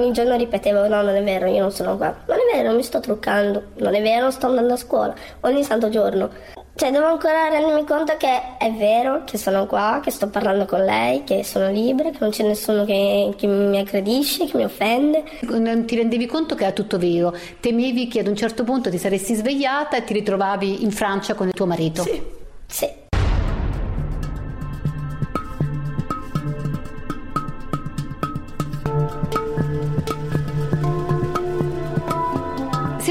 Ogni giorno ripetevo: No, non è vero, io non sono qua. Non è vero, mi sto truccando. Non è vero, sto andando a scuola. Ogni santo giorno. Cioè, devo ancora rendermi conto che è vero che sono qua, che sto parlando con lei, che sono libera, che non c'è nessuno che, che mi aggredisce, che mi offende. Non ti rendevi conto che era tutto vero? Temevi che ad un certo punto ti saresti svegliata e ti ritrovavi in Francia con il tuo marito? Sì. Sì.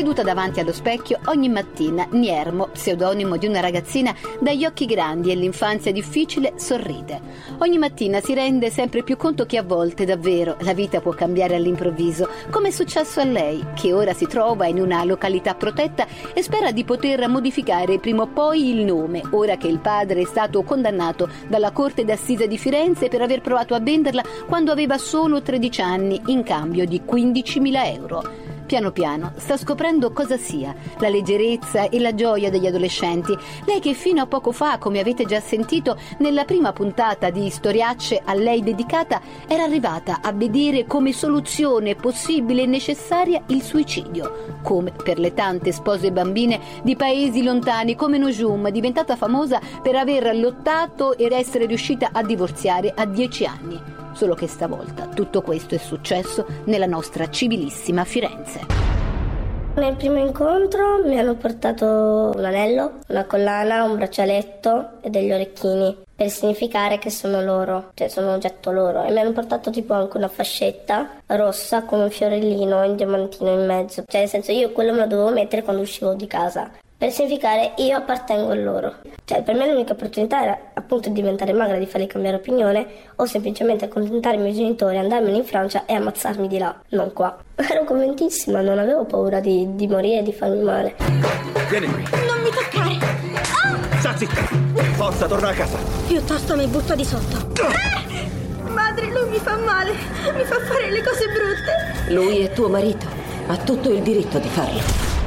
Seduta davanti allo specchio, ogni mattina Niermo, pseudonimo di una ragazzina dagli occhi grandi e l'infanzia difficile, sorride. Ogni mattina si rende sempre più conto che a volte davvero la vita può cambiare all'improvviso, come è successo a lei, che ora si trova in una località protetta e spera di poter modificare prima o poi il nome, ora che il padre è stato condannato dalla Corte d'Assise di Firenze per aver provato a venderla quando aveva solo 13 anni in cambio di 15.000 euro. Piano piano sta scoprendo cosa sia la leggerezza e la gioia degli adolescenti. Lei che fino a poco fa, come avete già sentito, nella prima puntata di Storiacce a lei dedicata, era arrivata a vedere come soluzione possibile e necessaria il suicidio. Come per le tante spose bambine di paesi lontani come Nojum, diventata famosa per aver lottato ed essere riuscita a divorziare a dieci anni. Solo che stavolta tutto questo è successo nella nostra civilissima Firenze. Nel primo incontro mi hanno portato un anello, una collana, un braccialetto e degli orecchini per significare che sono loro, cioè sono oggetto loro. E mi hanno portato tipo anche una fascetta rossa con un fiorellino in diamantino in mezzo. Cioè nel senso io quello me lo dovevo mettere quando uscivo di casa per significare io appartengo a loro. Cioè, per me l'unica opportunità era appunto diventare magra, di farli cambiare opinione o semplicemente accontentare i miei genitori, andarmene in Francia e ammazzarmi di là, non qua. Ero convintissima, non avevo paura di, di morire e di farmi male. Vieni qui. Non mi toccare! Ah! Sta zitta! Forza, torna a casa! Piuttosto mi butto di sotto. Ah! Madre, lui mi fa male, mi fa fare le cose brutte. Lui è tuo marito, ha tutto il diritto di farlo.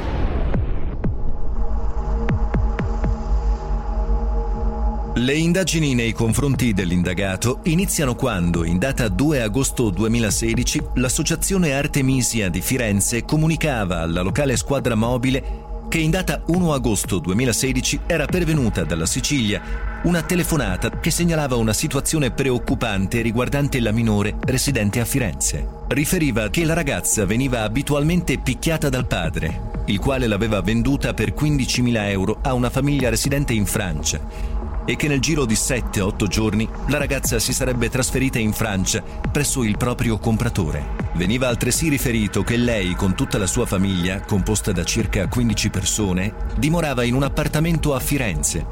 Le indagini nei confronti dell'indagato iniziano quando, in data 2 agosto 2016, l'associazione Artemisia di Firenze comunicava alla locale squadra mobile che in data 1 agosto 2016 era pervenuta dalla Sicilia una telefonata che segnalava una situazione preoccupante riguardante la minore residente a Firenze. Riferiva che la ragazza veniva abitualmente picchiata dal padre, il quale l'aveva venduta per 15.000 euro a una famiglia residente in Francia e che nel giro di 7-8 giorni la ragazza si sarebbe trasferita in Francia presso il proprio compratore. Veniva altresì riferito che lei, con tutta la sua famiglia, composta da circa 15 persone, dimorava in un appartamento a Firenze,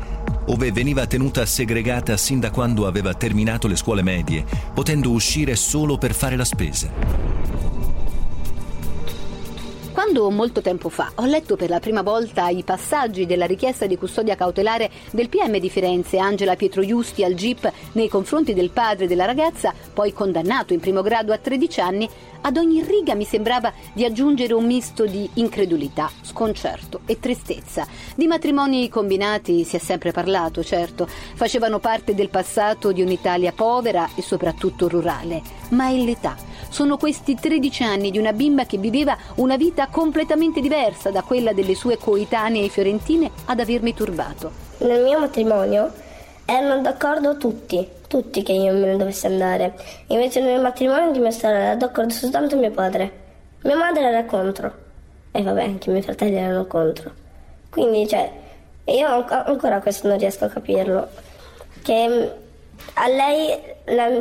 dove veniva tenuta segregata sin da quando aveva terminato le scuole medie, potendo uscire solo per fare la spesa. Quando molto tempo fa ho letto per la prima volta i passaggi della richiesta di custodia cautelare del PM di Firenze Angela Pietro Giusti al GIP nei confronti del padre della ragazza, poi condannato in primo grado a 13 anni, ad ogni riga mi sembrava di aggiungere un misto di incredulità, sconcerto e tristezza. Di matrimoni combinati si è sempre parlato, certo, facevano parte del passato di un'Italia povera e soprattutto rurale, ma è l'età. Sono questi 13 anni di una bimba che viveva una vita completamente diversa da quella delle sue coetanee fiorentine ad avermi turbato. Nel mio matrimonio erano d'accordo tutti, tutti che io me ne dovessi andare. Invece nel matrimonio di mia sorella era d'accordo soltanto mio padre. Mia madre era contro. E vabbè, anche i miei fratelli erano contro. Quindi, cioè, io ancora questo non riesco a capirlo. Che mm, a lei,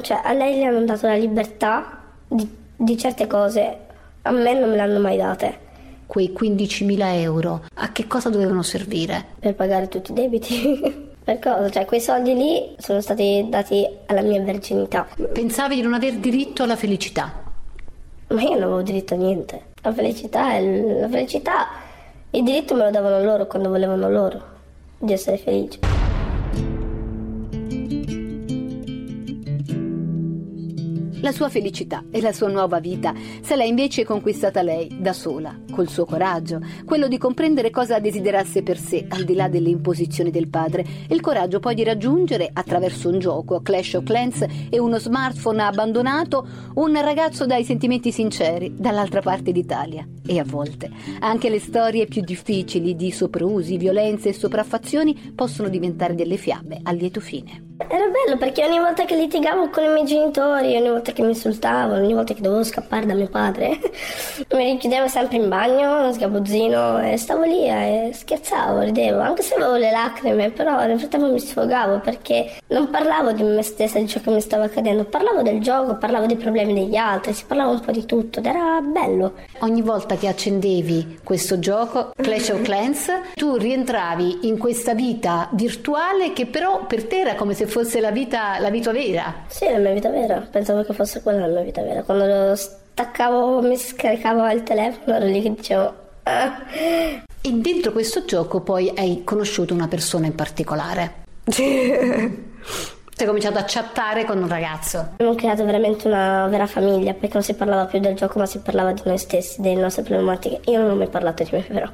cioè, a lei le hanno dato la libertà di, di certe cose, a me non me l'hanno mai date quei 15.000 euro a che cosa dovevano servire? Per pagare tutti i debiti. Per cosa? Cioè, quei soldi lì sono stati dati alla mia verginità. Pensavi di non aver diritto alla felicità? Ma io non avevo diritto a niente. La felicità, è la felicità, il diritto me lo davano loro quando volevano loro di essere felici. La sua felicità e la sua nuova vita se l'ha invece conquistata lei, da sola, col suo coraggio, quello di comprendere cosa desiderasse per sé, al di là delle imposizioni del padre, e il coraggio poi di raggiungere, attraverso un gioco, Clash of Clans e uno smartphone abbandonato, un ragazzo dai sentimenti sinceri dall'altra parte d'Italia. E a volte anche le storie più difficili di soprusi, violenze e sopraffazioni possono diventare delle fiabe a lieto fine. Era bello perché ogni volta che litigavo con i miei genitori, ogni volta che mi insultavano, ogni volta che dovevo scappare da mio padre, mi richiudevo sempre in bagno, sgabuzzino, e stavo lì e scherzavo, ridevo, anche se avevo le lacrime, però nel frattempo mi sfogavo perché non parlavo di me stessa, di ciò che mi stava accadendo, parlavo del gioco, parlavo dei problemi degli altri, si parlava un po' di tutto ed era bello. Ogni volta che accendevi questo gioco, Clash of Clans, tu rientravi in questa vita virtuale che però per te era come se fosse la vita, la vita vera. Sì, la mia vita vera, pensavo che fosse quella la mia vita vera. Quando lo staccavo, mi scaricavo il telefono, ero lì che dicevo... Ah. E dentro questo gioco poi hai conosciuto una persona in particolare. Sei cominciato a chattare con un ragazzo. Abbiamo creato veramente una vera famiglia perché non si parlava più del gioco ma si parlava di noi stessi, delle nostre problematiche. Io non ho mai parlato di me però.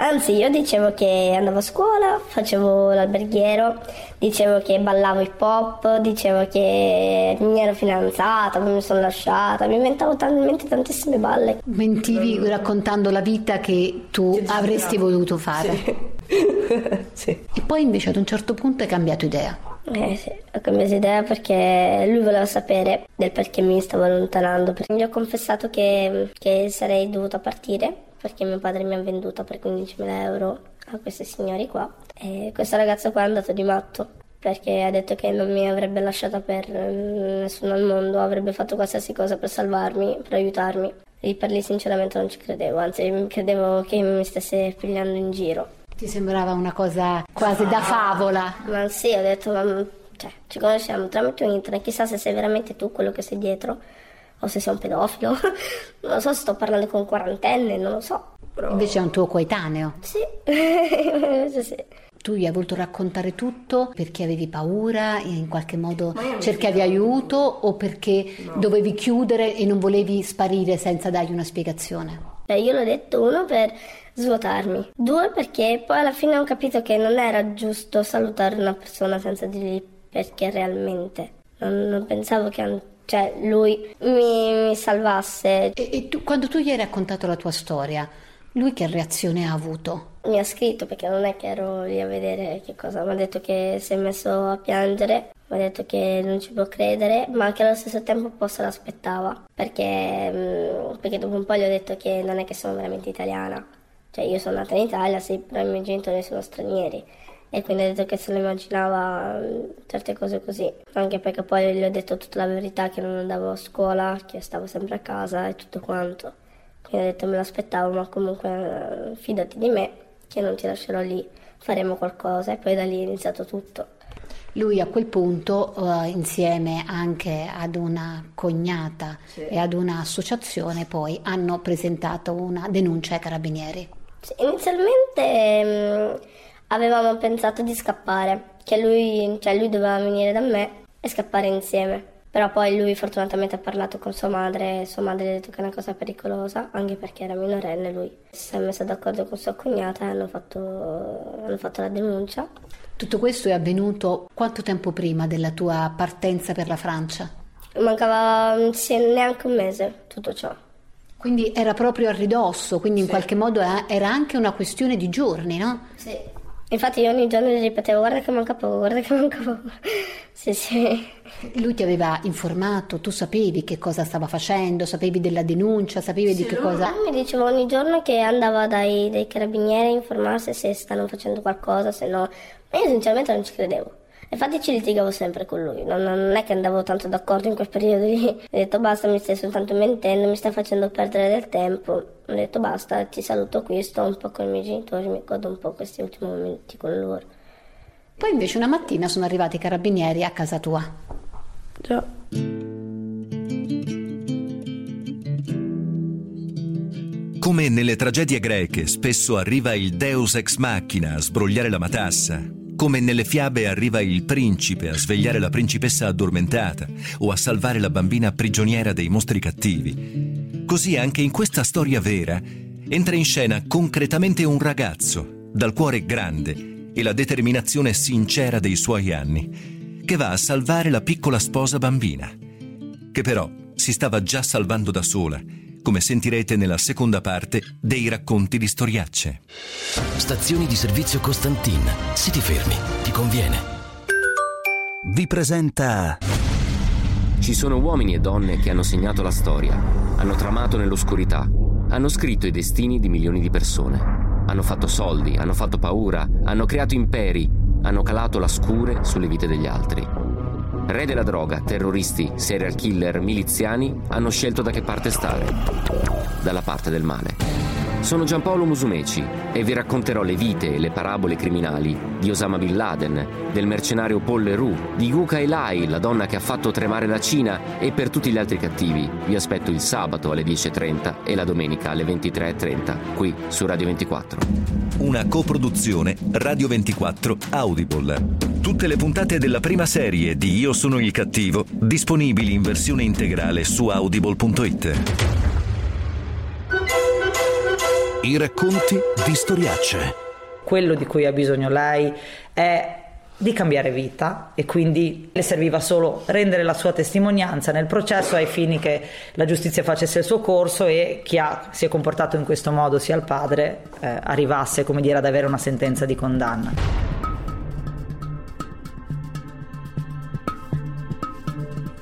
Anzi, io dicevo che andavo a scuola, facevo l'alberghiero, dicevo che ballavo hip hop, dicevo che mi ero fidanzata, poi mi sono lasciata, mi inventavo talmente tantissime balle. Mentivi raccontando la vita che tu avresti voluto fare. Sì. sì. E poi invece ad un certo punto hai cambiato idea. Eh sì, ho cambiato idea perché lui voleva sapere del perché mi stavo allontanando. Gli ho confessato che, che sarei dovuta partire perché mio padre mi ha venduta per 15.000 euro a questi signori qua. E questo ragazzo qua è andato di matto perché ha detto che non mi avrebbe lasciata per nessuno al mondo, avrebbe fatto qualsiasi cosa per salvarmi, per aiutarmi. E per lì sinceramente non ci credevo, anzi credevo che mi stesse pigliando in giro. Ti sembrava una cosa quasi da favola? Ma sì, ho detto, ma, cioè, ci conosciamo tramite internet, chissà se sei veramente tu quello che sei dietro o se sei un pedofilo. non lo so se sto parlando con un quarantenne, non lo so. Però... Invece è un tuo coetaneo. Sì, invece sì. Tu gli hai voluto raccontare tutto perché avevi paura e in qualche modo cercavi aiuto o perché no. dovevi chiudere e non volevi sparire senza dargli una spiegazione? Cioè, io l'ho detto uno per svuotarmi, due perché poi alla fine ho capito che non era giusto salutare una persona senza dirgli perché realmente. Non, non pensavo che cioè lui mi, mi salvasse. E, e tu, quando tu gli hai raccontato la tua storia, lui che reazione ha avuto? Mi ha scritto perché non è che ero lì a vedere che cosa, mi ha detto che si è messo a piangere, mi ha detto che non ci può credere, ma che allo stesso tempo un po' se l'aspettava, perché, mm, perché dopo un po' gli ho detto che non è che sono veramente italiana, cioè io sono nata in Italia, sì, però i miei genitori sono stranieri e quindi ha detto che se lo immaginava mm, certe cose così, anche perché poi gli ho detto tutta la verità che non andavo a scuola, che stavo sempre a casa e tutto quanto. Quindi ho detto me l'aspettavo, ma comunque fidati di me che non ti lascerò lì, faremo qualcosa e poi da lì è iniziato tutto. Lui a quel punto, uh, insieme anche ad una cognata sì. e ad un'associazione, poi hanno presentato una denuncia ai carabinieri. Sì, inizialmente mh, mm, avevamo pensato di scappare, che lui, cioè lui doveva venire da me e scappare insieme. Però poi lui fortunatamente ha parlato con sua madre e sua madre ha detto che è una cosa pericolosa, anche perché era minorenne lui. Si è messo d'accordo con sua cognata e hanno fatto, hanno fatto la denuncia. Tutto questo è avvenuto quanto tempo prima della tua partenza per la Francia? Mancava sì, neanche un mese tutto ciò. Quindi era proprio a ridosso, quindi in qualche modo era anche una questione di giorni, no? Sì. Infatti io ogni giorno gli ripetevo guarda che manca poco, guarda che manca poco. sì, sì. Lui ti aveva informato, tu sapevi che cosa stava facendo, sapevi della denuncia, sapevi sì, di che cosa... Mi diceva ogni giorno che andava dai, dai carabinieri a informarsi se stanno facendo qualcosa, se no... Ma io sinceramente non ci credevo. Infatti ci litigavo sempre con lui, non, non, è che andavo tanto d'accordo in quel periodo lì. Ho detto basta, mi stai soltanto mentendo, mi stai facendo perdere del tempo. Ho detto basta, ti saluto qui, sto un po' con i miei genitori, mi godo un po' questi ultimi momenti con loro. Poi invece una mattina sono arrivati i carabinieri a casa tua. Già. Come nelle tragedie greche spesso arriva il deus ex machina a sbrogliare la matassa, come nelle fiabe arriva il principe a svegliare la principessa addormentata o a salvare la bambina prigioniera dei mostri cattivi. Così anche in questa storia vera entra in scena concretamente un ragazzo, dal cuore grande e la determinazione sincera dei suoi anni, che va a salvare la piccola sposa bambina, che però si stava già salvando da sola come sentirete nella seconda parte dei racconti di storiacce. Stazioni di servizio Costantin. Se ti fermi, ti conviene. Vi presenta. Ci sono uomini e donne che hanno segnato la storia, hanno tramato nell'oscurità, hanno scritto i destini di milioni di persone. Hanno fatto soldi, hanno fatto paura, hanno creato imperi, hanno calato la scure sulle vite degli altri. Re della droga, terroristi, serial killer, miliziani hanno scelto da che parte stare. Dalla parte del male. Sono Giampaolo Musumeci e vi racconterò le vite e le parabole criminali di Osama Bin Laden, del mercenario Paul Leroux, di Yuka Elai, la donna che ha fatto tremare la Cina e per tutti gli altri cattivi. Vi aspetto il sabato alle 10.30 e la domenica alle 23.30 qui su Radio 24. Una coproduzione Radio 24 Audible. Tutte le puntate della prima serie di Io sono il cattivo disponibili in versione integrale su audible.it. I racconti di storiacce. Quello di cui ha bisogno lei è di cambiare vita e quindi le serviva solo rendere la sua testimonianza nel processo ai fini che la giustizia facesse il suo corso e chi ha, si è comportato in questo modo, sia il padre, eh, arrivasse dire, ad avere una sentenza di condanna.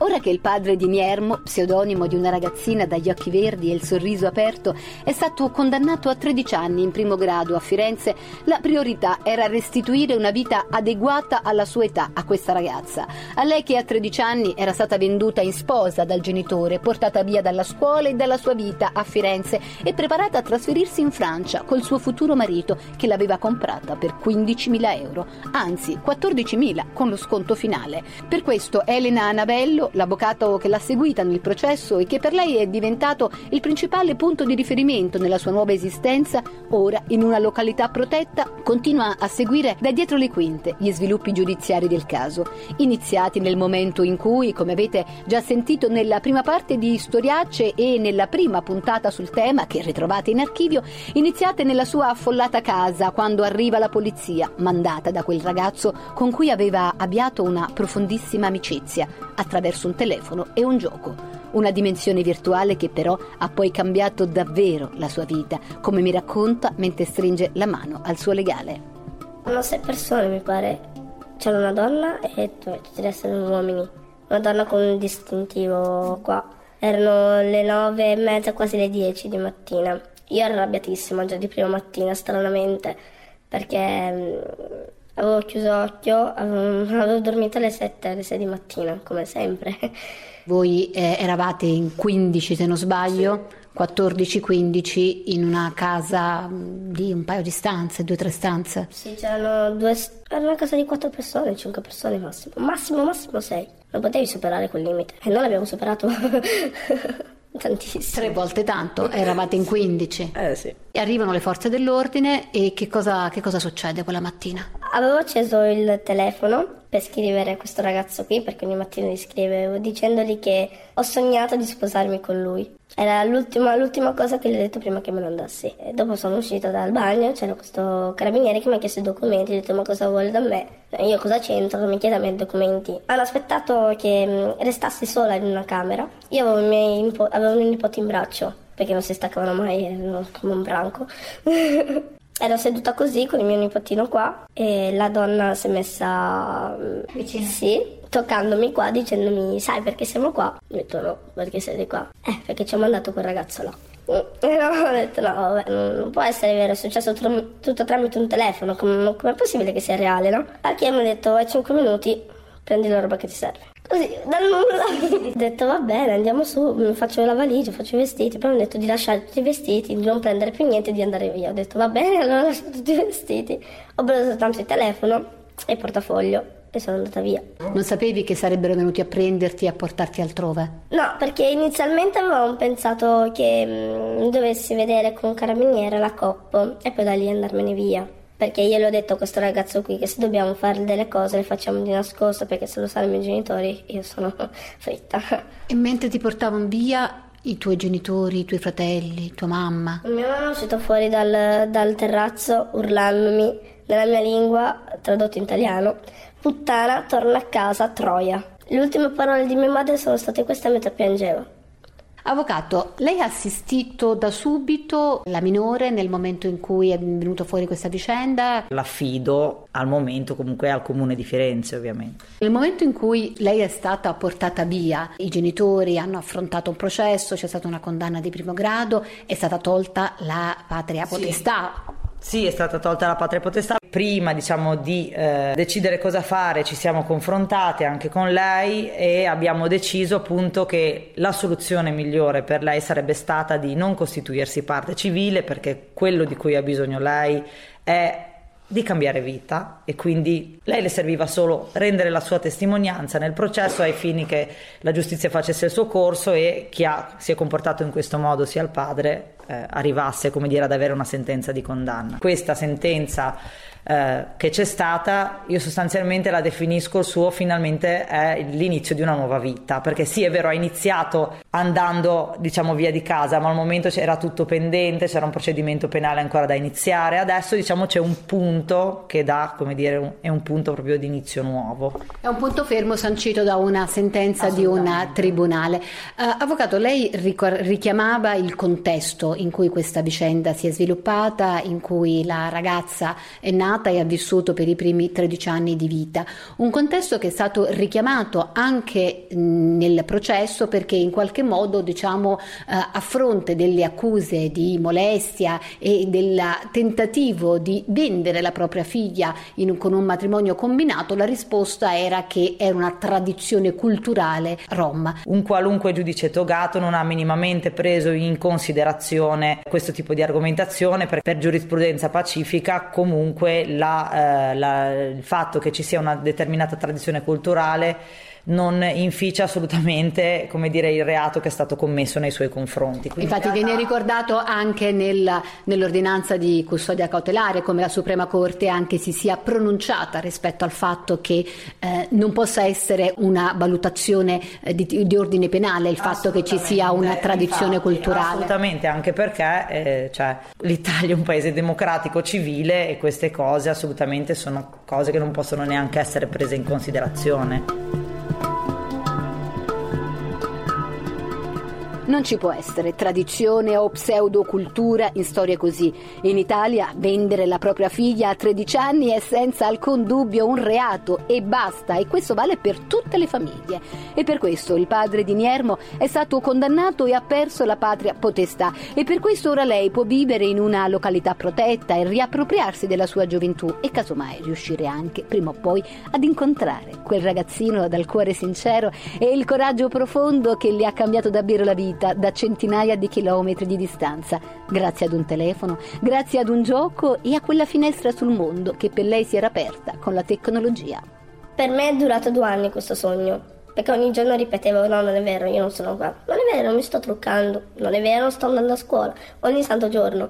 Ora che il padre di Niermo, pseudonimo di una ragazzina dagli occhi verdi e il sorriso aperto, è stato condannato a 13 anni in primo grado a Firenze, la priorità era restituire una vita adeguata alla sua età a questa ragazza. A lei che a 13 anni era stata venduta in sposa dal genitore, portata via dalla scuola e dalla sua vita a Firenze e preparata a trasferirsi in Francia col suo futuro marito che l'aveva comprata per 15.000 euro, anzi 14.000 con lo sconto finale. Per questo Elena Anabello, l'avvocato che l'ha seguita nel processo e che per lei è diventato il principale punto di riferimento nella sua nuova esistenza, ora in una località protetta, continua a seguire da dietro le quinte gli sviluppi giudiziari del caso, iniziati nel momento in cui, come avete già sentito nella prima parte di Storiacce e nella prima puntata sul tema che ritrovate in archivio, iniziate nella sua affollata casa quando arriva la polizia, mandata da quel ragazzo con cui aveva avviato una profondissima amicizia attraverso un telefono e un gioco. Una dimensione virtuale che però ha poi cambiato davvero la sua vita, come mi racconta mentre stringe la mano al suo legale. Sono sei persone, mi pare. C'era una donna e tutti restano uomini. Una donna con un distintivo qua. Erano le nove e mezza, quasi le dieci di mattina. Io ero arrabbiatissima già di prima mattina, stranamente, perché mm, avevo chiuso occhio, avevo, dormito alle 7, alle 6 di mattina, come sempre. Voi eh, eravate in 15 se non sbaglio, sì. 14-15 in una casa mm, di un paio di stanze, due o tre stanze. Sì, c'erano due, era una casa di quattro persone, cinque persone massimo, massimo, massimo sei. Non potevi superare quel limite e noi l'abbiamo superato. Tantissimo. Tre volte tanto, eravate in 15. Eh sì. E arrivano le forze dell'ordine e che cosa, che cosa succede quella mattina? Avevo acceso il telefono per scrivere a questo ragazzo qui, perché ogni mattina gli scrivevo, dicendogli che ho sognato di sposarmi con lui. Era l'ultima, l'ultima cosa che gli ho detto prima che me ne andassi. E dopo sono uscita dal bagno, c'era questo carabiniere che mi ha chiesto i documenti, ho detto ma cosa vuole da me? Io cosa c'entro? Mi chiede a me i documenti. Hanno aspettato che mm, restassi sola in una camera. Io avevo, i miei nipo- avevo miei nipoti in braccio, perché non si staccavano mai, erano come un branco. Ero seduta così con il mio nipotino qua e la donna si è messa mm, vicino. Sì, toccandomi qua dicendomi sai perché siamo qua? Ho detto no, perché siete qua? Eh, perché ci ha mandato quel ragazzo là. E no, ho detto no, vabbè, non può essere vero, è successo tr- tutto tramite un telefono, com- com'è possibile che sia reale, no? A chi mi ha detto hai 5 minuti, prendi la roba che ti serve. Così, dal nulla. ho detto va bene, andiamo su, faccio la valigia, faccio i vestiti. Poi mi hanno detto di lasciare tutti i vestiti, di non prendere più niente e di andare via. Ho detto va bene, allora lascio tutti i vestiti. Ho preso soltanto il telefono e il portafoglio. e sono andata via. Non sapevi che sarebbero venuti a prenderti e a portarti altrove? No, perché inizialmente avevamo pensato che mh, mm, dovessi vedere con un carabiniere la COP e poi da lì andarmene via. Perché io le ho detto a questo ragazzo qui che se dobbiamo fare delle cose le facciamo di nascosto perché se lo sanno i miei genitori io sono fritta. E mentre ti portavano via i tuoi genitori, i tuoi fratelli, tua mamma? Mia mamma è uscita fuori dal, dal terrazzo urlandomi nella mia lingua, tradotto in italiano, puttana, torna a casa, troia. Le ultime parole di mia madre sono state queste mentre piangevo. Avvocato, lei ha assistito da subito la minore nel momento in cui è venuta fuori questa vicenda? L'affido al momento comunque al comune di Firenze ovviamente. Nel momento in cui lei è stata portata via, i genitori hanno affrontato un processo, c'è stata una condanna di primo grado, è stata tolta la patria potestà. Sì. Sì, è stata tolta la patria potestà. Prima, diciamo, di eh, decidere cosa fare, ci siamo confrontate anche con lei e abbiamo deciso appunto che la soluzione migliore per lei sarebbe stata di non costituirsi parte civile perché quello di cui ha bisogno lei è di cambiare vita e quindi lei le serviva solo rendere la sua testimonianza nel processo ai fini che la giustizia facesse il suo corso e chi ha, si è comportato in questo modo, sia il padre, eh, arrivasse come dire ad avere una sentenza di condanna. Questa sentenza eh, che c'è stata, io sostanzialmente la definisco il suo finalmente è l'inizio di una nuova vita, perché sì è vero ha iniziato andando diciamo via di casa, ma al momento c'era tutto pendente, c'era un procedimento penale ancora da iniziare, adesso diciamo c'è un punto che dà, come dire, un, è un punto proprio di inizio nuovo. È un punto fermo sancito da una sentenza di un tribunale. Uh, avvocato, lei richiamava il contesto in cui questa vicenda si è sviluppata, in cui la ragazza è nata nata e ha vissuto per i primi 13 anni di vita. Un contesto che è stato richiamato anche nel processo perché in qualche modo, diciamo, eh, a fronte delle accuse di molestia e del tentativo di vendere la propria figlia in, con un matrimonio combinato, la risposta era che era una tradizione culturale rom. Un qualunque giudice togato non ha minimamente preso in considerazione questo tipo di argomentazione per, per giurisprudenza pacifica comunque la, eh, la, il fatto che ci sia una determinata tradizione culturale non inficia assolutamente come dire, il reato che è stato commesso nei suoi confronti. Quindi Infatti viene ricordato anche nel, nell'ordinanza di custodia cautelare come la Suprema Corte anche si sia pronunciata rispetto al fatto che eh, non possa essere una valutazione eh, di, di, ordine penale il fatto che ci sia una tradizione infatti, culturale. Assolutamente, anche perché eh, cioè, l'Italia è un paese democratico, civile e queste cose assolutamente sono cose che non possono neanche essere prese in considerazione. Non ci può essere tradizione o pseudocultura in storie così. In Italia vendere la propria figlia a 13 anni è senza alcun dubbio un reato e basta e questo vale per tutte le famiglie. E per questo il padre di Niermo è stato condannato e ha perso la patria potestà e per questo ora lei può vivere in una località protetta e riappropriarsi della sua gioventù e casomai riuscire anche prima o poi ad incontrare quel ragazzino dal cuore sincero e il coraggio profondo che le ha cambiato davvero la vita vita da centinaia di chilometri di distanza, grazie ad un telefono, grazie ad un gioco e a quella finestra sul mondo che per lei si era aperta con la tecnologia. Per me è durato due anni questo sogno, perché ogni giorno ripetevo no non è vero io non sono qua. Non è vero mi sto truccando. Non è vero sto andando a scuola ogni santo giorno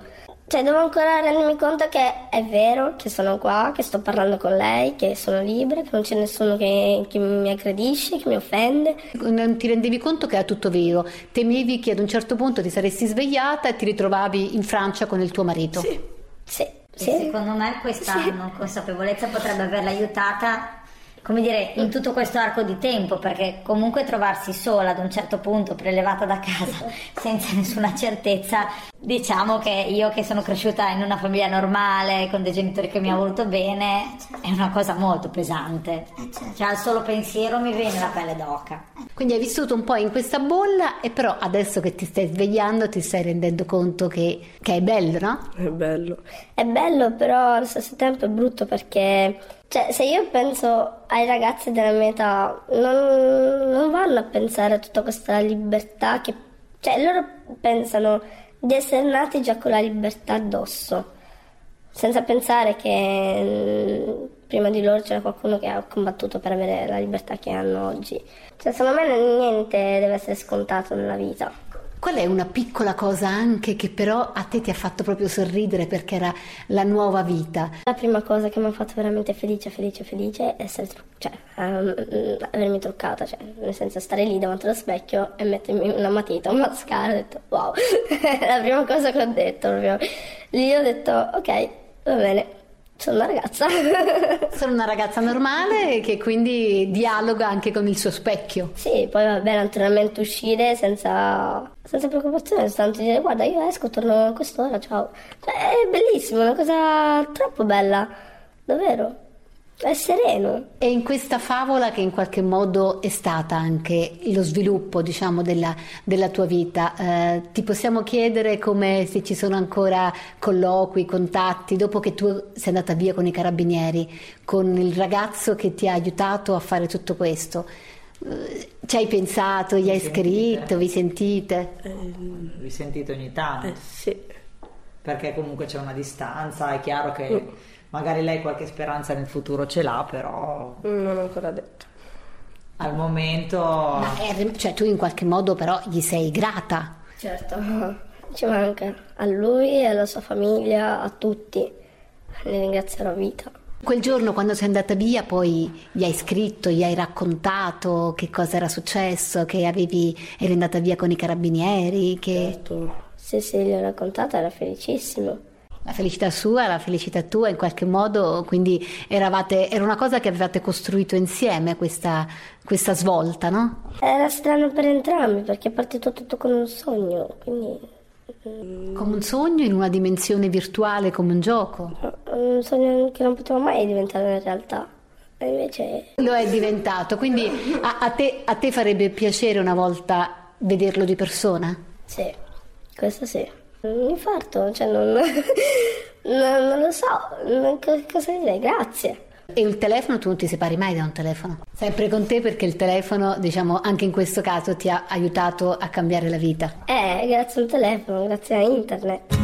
cioè, devo ancora rendermi conto che è vero che sono qua, che sto parlando con lei, che sono libera, che non c'è nessuno che, che mi aggredisce, che mi offende. Non ti rendevi conto che era tutto vero? Temevi che ad un certo punto ti saresti svegliata e ti ritrovavi in Francia con il tuo marito? Sì. Sì. sì. Secondo me questa sì. consapevolezza potrebbe averla aiutata come dire, in tutto questo arco di tempo, perché comunque trovarsi sola ad un certo punto, prelevata da casa, senza nessuna certezza, diciamo che io che sono cresciuta in una famiglia normale, con dei genitori che mi hanno voluto bene, è una cosa molto pesante. Cioè al solo pensiero mi viene la pelle d'oca. Quindi hai vissuto un po' in questa bolla e però adesso che ti stai svegliando ti stai rendendo conto che, che è bello, no? È bello. È bello, però allo stesso tempo è brutto perché cioè, se io penso ai ragazzi della mia età, non, non vanno a pensare a tutta questa libertà che... Cioè, loro pensano di essere nati già con la libertà addosso, senza pensare che prima di loro c'era qualcuno che ha combattuto per avere la libertà che hanno oggi. Cioè, secondo me niente deve essere scontato nella vita. Qual è una piccola cosa anche che però a te ti ha fatto proprio sorridere perché era la nuova vita? La prima cosa che mi ha fatto veramente felice, felice, felice è essere tru- cioè, um, avermi truccata, cioè, nel senso stare lì davanti allo specchio e mettermi una matita, un mascara, ho detto wow, è la prima cosa che ho detto proprio. Lì ho detto ok, va bene, sono una ragazza. Sono una ragazza normale che quindi dialoga anche con il suo specchio. Sì, poi va bene naturalmente uscire senza, senza preoccupazione, soltanto dire guarda io esco, torno a quest'ora, ciao. Cioè, è bellissimo, è una cosa troppo bella, davvero. È sereno. E in questa favola che in qualche modo è stata anche lo sviluppo, diciamo, della, della tua vita, eh, ti possiamo chiedere come se ci sono ancora colloqui, contatti, dopo che tu sei andata via con i carabinieri, con il ragazzo che ti ha aiutato a fare tutto questo. Eh, ci hai pensato, gli hai scritto, vi sentite? Eh, vi sentite ogni tanto? Eh, sì. Perché comunque c'è una distanza, è chiaro che... Magari lei qualche speranza nel futuro ce l'ha, però... Non ho ancora detto. Al momento... È, cioè tu in qualche modo però gli sei grata. Certo, ci manca. A lui, alla sua famiglia, a tutti. Ne ringrazierò vita. Quel giorno quando sei andata via poi gli hai scritto, gli hai raccontato che cosa era successo, che avevi, eri andata via con i carabinieri, che... Certo. Sì, sì, gli ho raccontato, era felicissimo la felicità sua, la felicità tua in qualche modo, quindi eravate, era una cosa che avevate costruito insieme questa, questa svolta, no? Era strano per entrambi perché è partito tutto con un sogno, quindi... Mm, come un sogno in una dimensione virtuale, come un gioco? Un sogno che non poteva mai diventare una realtà. E invece... Lo è diventato, quindi a, a, te, a te farebbe piacere una volta vederlo di persona? Sì, questo sì. Un infarto, cioè non, non, non lo so, non, cosa dire, grazie. E il telefono, tu non ti separi mai da un telefono? Sempre con te perché il telefono, diciamo, anche in questo caso ti ha aiutato a cambiare la vita. Eh, grazie al telefono, grazie a internet.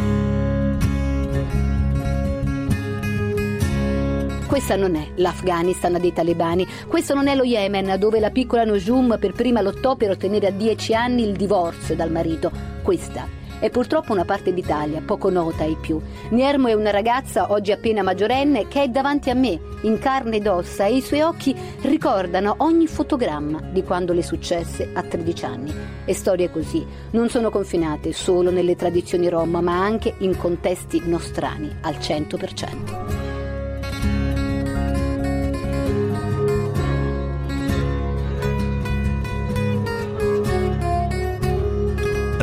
Questa non è l'Afghanistan dei talebani, questo non è lo Yemen dove la piccola Nojum per prima lottò per ottenere a dieci anni il divorzio dal marito. Questa è purtroppo una parte d'Italia poco nota ai più. Niermo è una ragazza oggi appena maggiorenne che è davanti a me, in carne ed ossa, e i suoi occhi ricordano ogni fotogramma di quando le successe a 13 anni. E storie così non sono confinate solo nelle tradizioni rom, ma anche in contesti nostrani al 100%.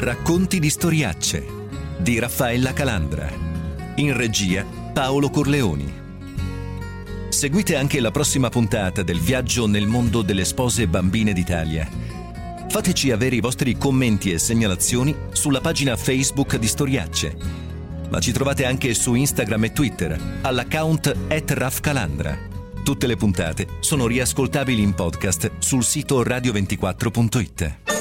Racconti di storiacce di Raffaella Calandra. In regia Paolo Corleoni. Seguite anche la prossima puntata del viaggio nel mondo delle spose bambine d'Italia. Fateci avere i vostri commenti e segnalazioni sulla pagina Facebook di Storiacce. Ma ci trovate anche su Instagram e Twitter all'account @rafcalandra. Tutte le puntate sono riascoltabili in podcast sul sito radio24.it.